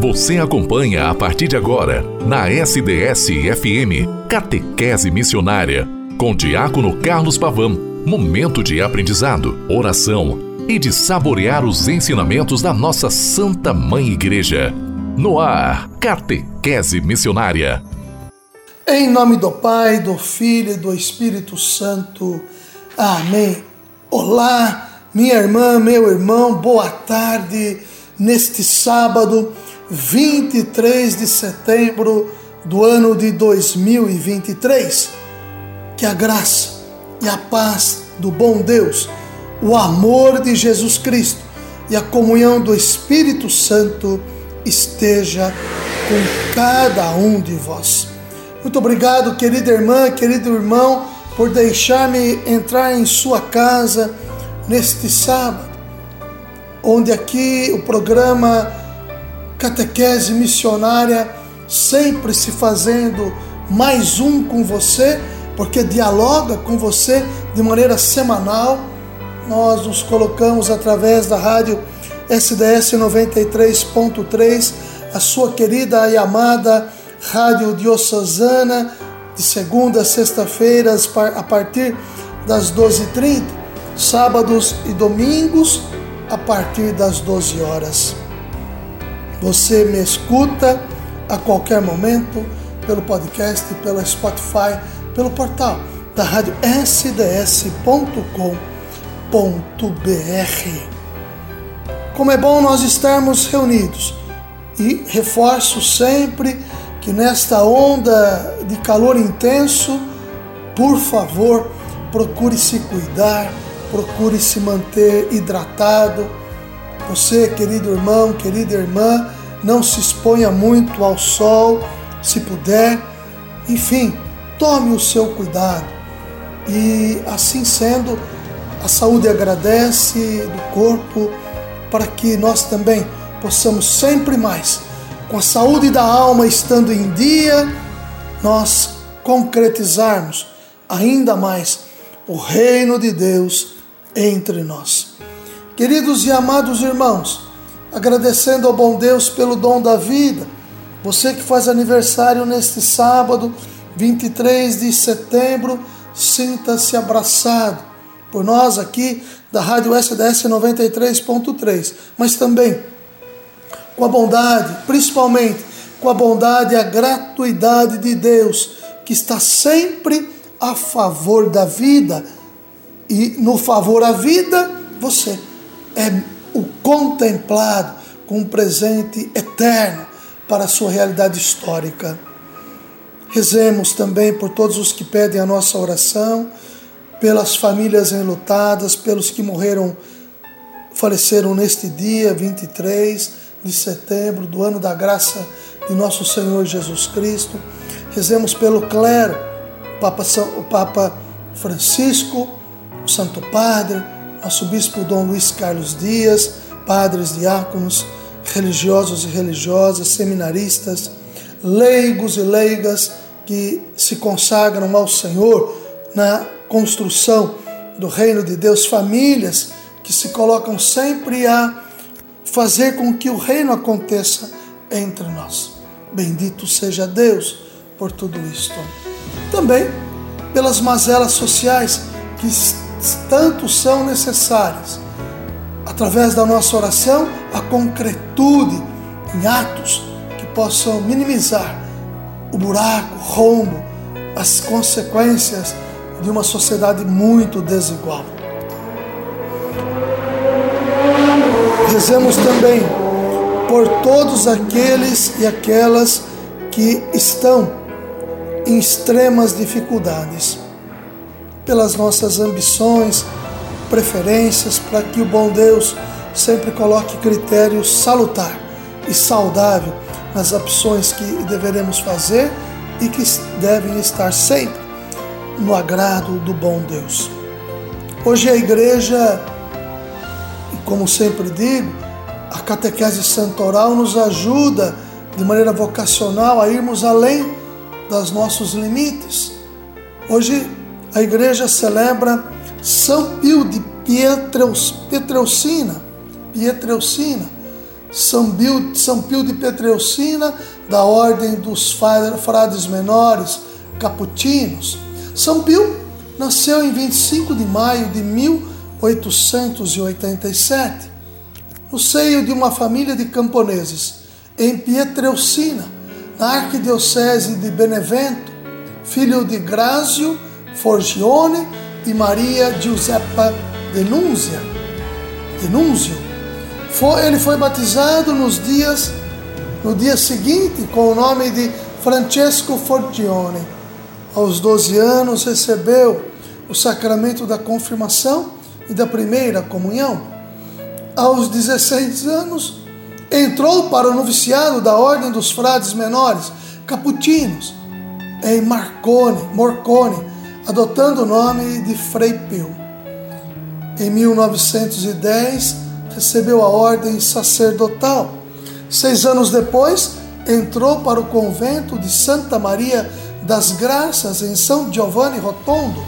Você acompanha a partir de agora, na SDS-FM, Catequese Missionária, com Diácono Carlos Pavão. Momento de aprendizado, oração e de saborear os ensinamentos da nossa Santa Mãe Igreja. No ar, Catequese Missionária. Em nome do Pai, do Filho e do Espírito Santo. Amém. Olá, minha irmã, meu irmão, boa tarde. Neste sábado, 23 de setembro do ano de 2023. Que a graça e a paz do bom Deus, o amor de Jesus Cristo e a comunhão do Espírito Santo esteja com cada um de vós. Muito obrigado, querida irmã, querido irmão, por deixar-me entrar em sua casa neste sábado, onde aqui o programa Catequese Missionária sempre se fazendo mais um com você, porque dialoga com você de maneira semanal. Nós nos colocamos através da rádio SDS 93.3, a sua querida e amada Rádio Diocesana, de segunda a sexta-feiras, a partir das 12h30, sábados e domingos, a partir das 12 horas. Você me escuta a qualquer momento pelo podcast, pelo Spotify, pelo portal da rádio sds.com.br. Como é bom nós estarmos reunidos e reforço sempre que nesta onda de calor intenso, por favor, procure se cuidar, procure se manter hidratado. Você, querido irmão, querida irmã, não se exponha muito ao sol, se puder. Enfim, tome o seu cuidado. E assim sendo, a saúde agradece do corpo para que nós também possamos sempre mais com a saúde da alma estando em dia, nós concretizarmos ainda mais o reino de Deus entre nós. Queridos e amados irmãos, agradecendo ao bom Deus pelo dom da vida, você que faz aniversário neste sábado, 23 de setembro, sinta-se abraçado por nós aqui da Rádio SDS 93.3, mas também com a bondade, principalmente com a bondade e a gratuidade de Deus, que está sempre a favor da vida. E no favor à vida, você é o contemplado com um presente eterno para a sua realidade histórica. Rezemos também por todos os que pedem a nossa oração, pelas famílias enlutadas, pelos que morreram, faleceram neste dia 23 de setembro do ano da graça de nosso Senhor Jesus Cristo. Rezemos pelo clero, o Papa, o Papa Francisco, o Santo Padre, nosso Bispo Dom Luiz Carlos Dias, padres, diáconos, religiosos e religiosas, seminaristas, leigos e leigas que se consagram ao Senhor na construção do reino de Deus, famílias que se colocam sempre a fazer com que o reino aconteça entre nós. Bendito seja Deus por tudo isto. Também pelas mazelas sociais que tanto são necessárias. Através da nossa oração, a concretude em atos que possam minimizar o buraco, o rombo, as consequências de uma sociedade muito desigual. Rezemos também por todos aqueles e aquelas que estão em extremas dificuldades, pelas nossas ambições, preferências, para que o bom Deus sempre coloque critério salutar e saudável nas opções que deveremos fazer e que devem estar sempre no agrado do bom Deus. Hoje a igreja como sempre digo, a catequese santoral nos ajuda de maneira vocacional a irmos além dos nossos limites. Hoje a igreja celebra São Pio de Pietreucina, Pietreucina, São, Pio, São Pio de Petreucina, da Ordem dos Frades Menores Caputinos. São Pio nasceu em 25 de maio de 1887, no seio de uma família de camponeses, em Pietreucina, na Arquidiocese de Benevento, filho de Grázio Forgione e Maria Giuseppa Denúncia. Denúncio. Foi, ele foi batizado nos dias no dia seguinte com o nome de Francesco Forgione. Aos 12 anos recebeu o sacramento da confirmação e da primeira comunhão. Aos 16 anos entrou para o noviciado da Ordem dos Frades Menores Caputinos em Marcone, Morcone, adotando o nome de Frei Pio. Em 1910, recebeu a ordem sacerdotal. Seis anos depois, entrou para o convento de Santa Maria das Graças, em São Giovanni Rotondo,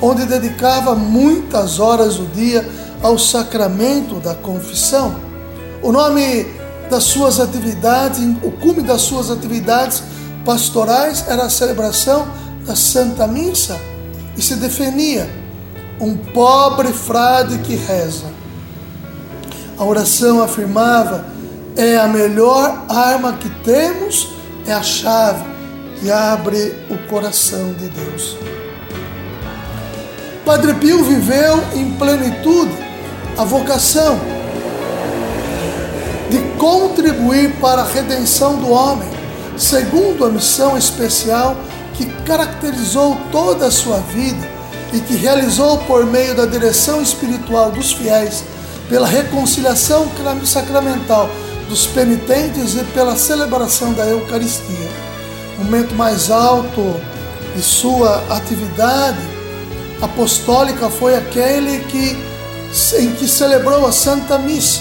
onde dedicava muitas horas do dia ao sacramento da confissão. O nome das suas atividades, o cume das suas atividades pastorais era a celebração da Santa Missa e se definia um pobre frade que reza. A oração afirmava: é a melhor arma que temos, é a chave que abre o coração de Deus. Padre Pio viveu em plenitude a vocação de contribuir para a redenção do homem, segundo a missão especial que caracterizou toda a sua vida e que realizou por meio da direção espiritual dos fiéis, pela reconciliação sacramental dos penitentes e pela celebração da Eucaristia. O momento mais alto de sua atividade apostólica foi aquele que, em que celebrou a Santa Missa.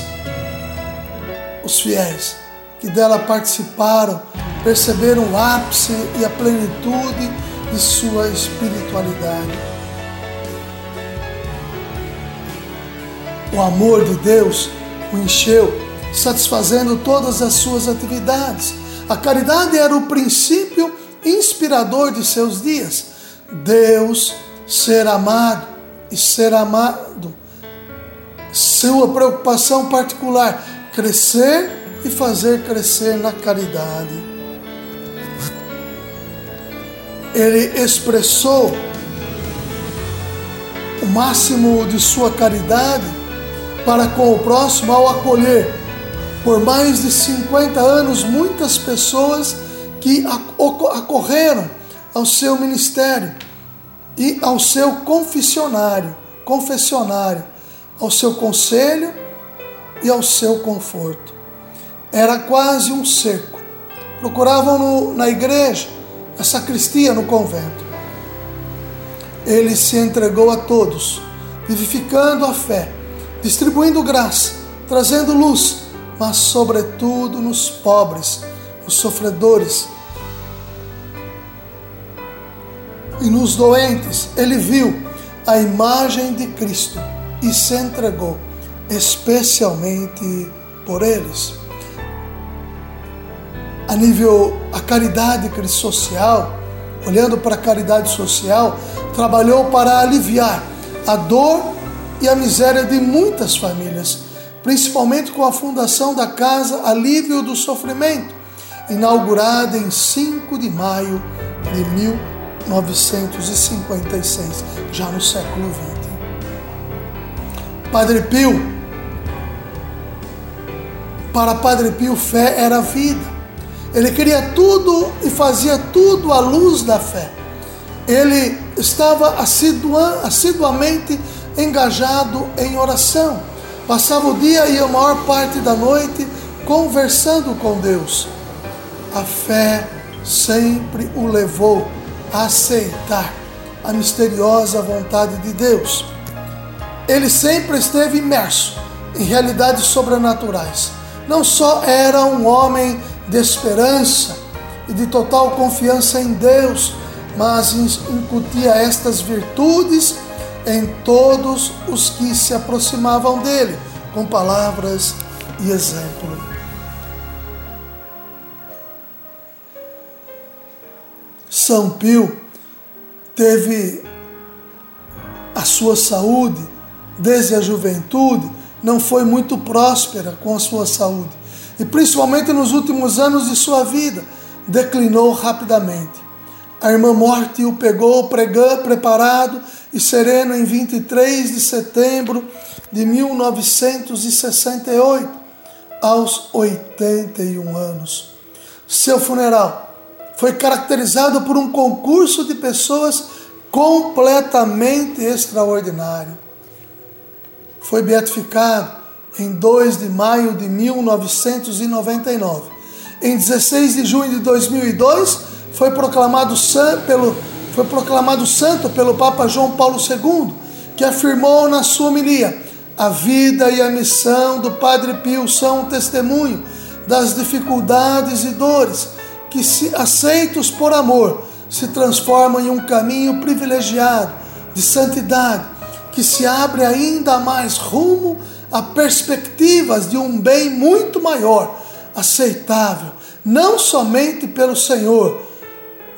Os fiéis que dela participaram perceberam o ápice e a plenitude de sua espiritualidade. O amor de Deus o encheu, satisfazendo todas as suas atividades. A caridade era o princípio inspirador de seus dias. Deus ser amado e ser amado. Sua preocupação particular, crescer e fazer crescer na caridade ele expressou o máximo de sua caridade para com o próximo ao acolher por mais de 50 anos muitas pessoas que acorreram ao seu ministério e ao seu confessionário, confessionário, ao seu conselho e ao seu conforto. Era quase um cerco. Procuravam no, na igreja a sacristia no convento. Ele se entregou a todos, vivificando a fé, distribuindo graça, trazendo luz, mas sobretudo nos pobres, nos sofredores e nos doentes. Ele viu a imagem de Cristo e se entregou especialmente por eles a nível a caridade social, olhando para a caridade social, trabalhou para aliviar a dor e a miséria de muitas famílias, principalmente com a fundação da Casa Alívio do Sofrimento, inaugurada em 5 de maio de 1956, já no século XX. Padre Pio, para Padre Pio, fé era vida. Ele queria tudo e fazia tudo à luz da fé. Ele estava assiduamente engajado em oração. Passava o dia e a maior parte da noite conversando com Deus. A fé sempre o levou a aceitar a misteriosa vontade de Deus. Ele sempre esteve imerso em realidades sobrenaturais. Não só era um homem de esperança e de total confiança em Deus, mas incutia estas virtudes em todos os que se aproximavam dele, com palavras e exemplo. São Pio teve a sua saúde desde a juventude não foi muito próspera com a sua saúde e principalmente nos últimos anos de sua vida declinou rapidamente. A irmã Morte o pegou pregando, preparado e sereno em 23 de setembro de 1968, aos 81 anos. Seu funeral foi caracterizado por um concurso de pessoas completamente extraordinário. Foi beatificado em 2 de maio de 1999. Em 16 de junho de 2002, foi proclamado santo pelo, foi proclamado santo pelo Papa João Paulo II, que afirmou na sua homilia: a vida e a missão do Padre Pio são um testemunho das dificuldades e dores que, se aceitos por amor, se transformam em um caminho privilegiado de santidade que se abre ainda mais rumo a perspectivas de um bem muito maior, aceitável, não somente pelo Senhor,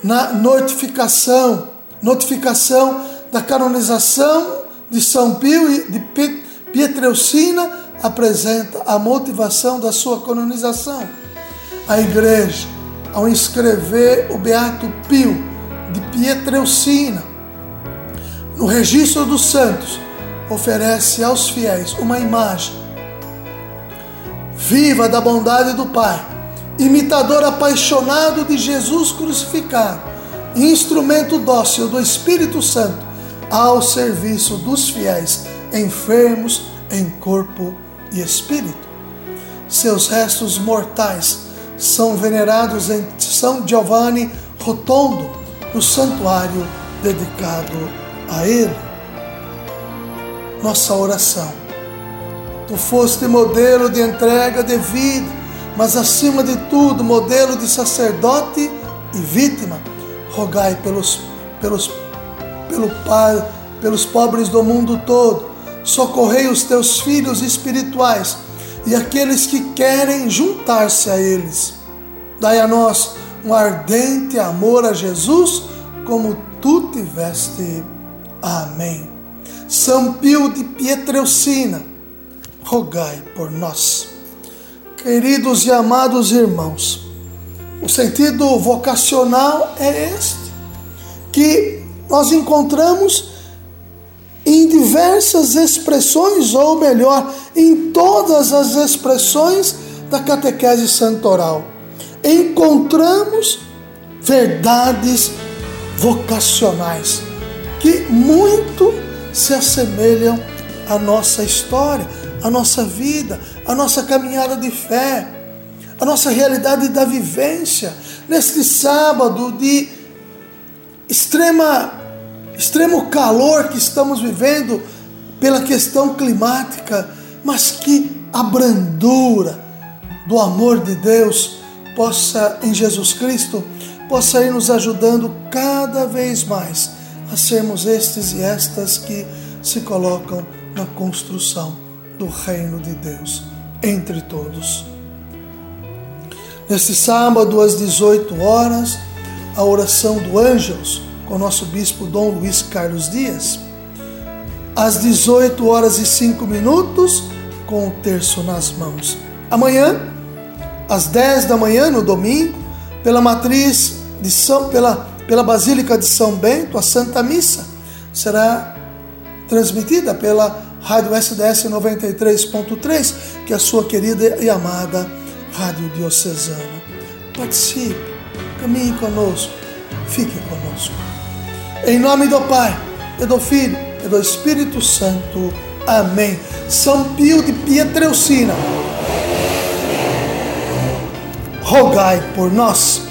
na notificação, notificação da canonização de São Pio e de Pietreucina apresenta a motivação da sua canonização. A igreja, ao inscrever o Beato Pio de Pietreucina no registro dos santos, oferece aos fiéis uma imagem viva da bondade do Pai, imitador apaixonado de Jesus crucificado, instrumento dócil do Espírito Santo ao serviço dos fiéis enfermos em corpo e espírito. Seus restos mortais são venerados em São Giovanni Rotondo, no santuário dedicado a Ele. Nossa oração. Tu foste modelo de entrega de vida, mas acima de tudo, modelo de sacerdote e vítima. Rogai pelos, pelos, pelo pelos pobres do mundo todo. Socorrei os teus filhos espirituais e aqueles que querem juntar-se a eles. Dai a nós um ardente amor a Jesus, como tu tiveste Amém. São Pio de Pietreucina, rogai por nós. Queridos e amados irmãos, o sentido vocacional é este, que nós encontramos em diversas expressões, ou melhor, em todas as expressões da catequese santoral. Encontramos verdades vocacionais que muito se assemelham à nossa história, à nossa vida, à nossa caminhada de fé, à nossa realidade da vivência. Neste sábado de extrema, extremo calor que estamos vivendo pela questão climática, mas que a brandura do amor de Deus possa, em Jesus Cristo, possa ir nos ajudando cada vez mais a sermos estes e estas que se colocam na construção do reino de Deus entre todos. Neste sábado, às 18 horas, a oração do Ângelos com nosso bispo Dom Luiz Carlos Dias. Às 18 horas e 5 minutos, com o terço nas mãos. Amanhã, às 10 da manhã, no domingo, pela matriz de São, pela pela Basílica de São Bento, a Santa Missa será transmitida pela Rádio SDS 93.3, que é a sua querida e amada Rádio Diocesana. Participe, caminhe conosco, fique conosco. Em nome do Pai, e do Filho, e do Espírito Santo. Amém. São Pio de Pietreucina, rogai por nós.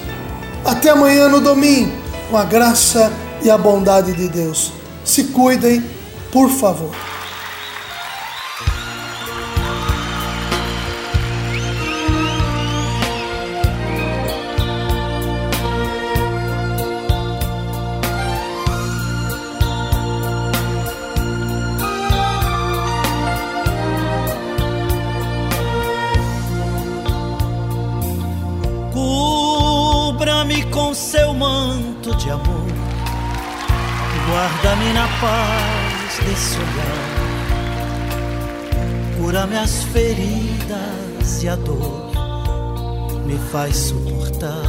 Até amanhã no domingo com a graça e a bondade de Deus. Se cuidem, por favor. Amor. Guarda-me na paz desse olhar. Cura minhas feridas e a dor me faz suportar.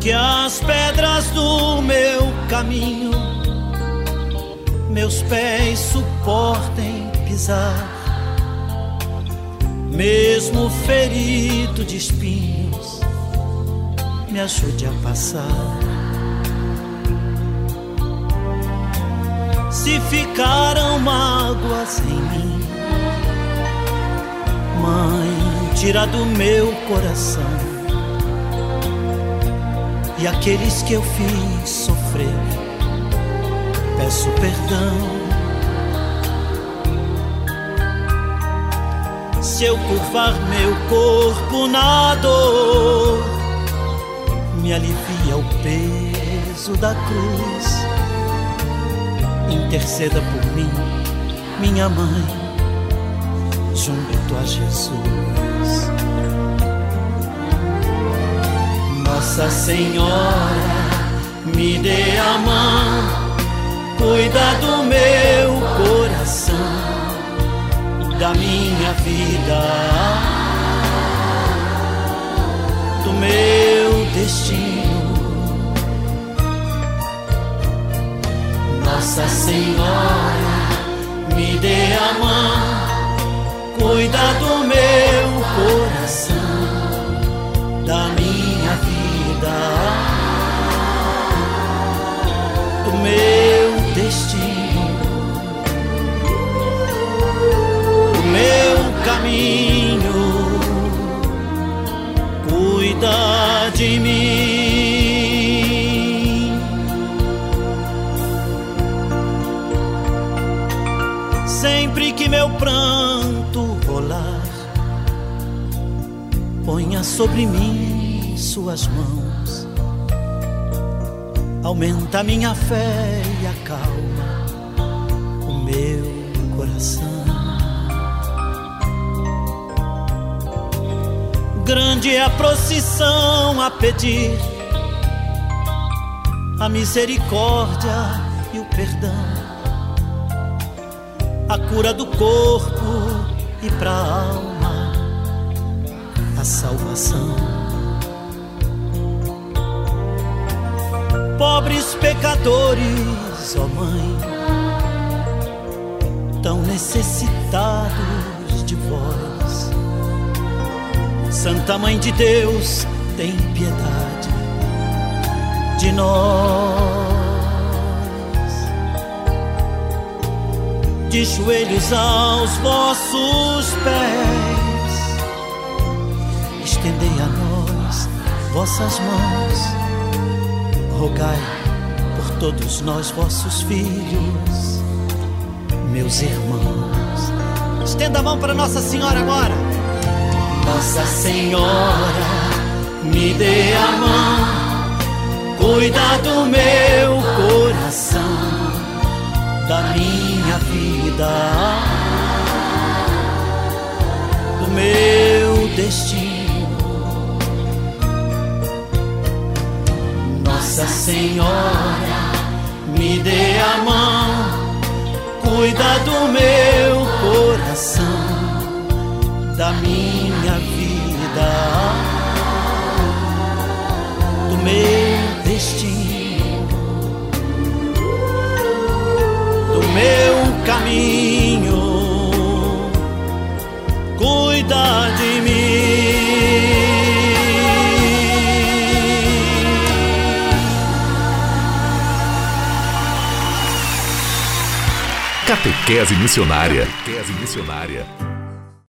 Que as pedras do meu caminho meus pés suportem pisar, mesmo ferido de espinhos, me ajude a passar. Se ficaram mágoas em mim, Mãe, tira do meu coração e aqueles que eu fiz sofrer peço perdão. Se eu curvar meu corpo na dor, me alivia o peso da cruz. Interceda por mim, minha mãe, junto a Jesus. Nossa Senhora, me dê a mão cuida do meu coração, da minha vida, cuida de mim. Sempre que meu pranto rolar, ponha sobre mim suas mãos aumenta minha fé e acalma o meu coração. Grande é a procissão a pedir a misericórdia e o perdão, a cura do corpo e pra alma a salvação. pobres pecadores, ó oh Mãe, tão necessitados de vós. Santa Mãe de Deus, tem piedade de nós. De joelhos aos vossos pés, estendei a nós vossas mãos rogai por todos nós, vossos filhos, meus irmãos. Estenda a mão para Nossa Senhora agora. Nossa Senhora, me dê a mão, cuida do meu coração, da minha vida, do meu destino. Nossa Senhora, me dê a mão, cuida do meu coração, da minha vida, do meu destino, do meu caminho, cuida de mim. Catequese Missionária. Catequese Missionária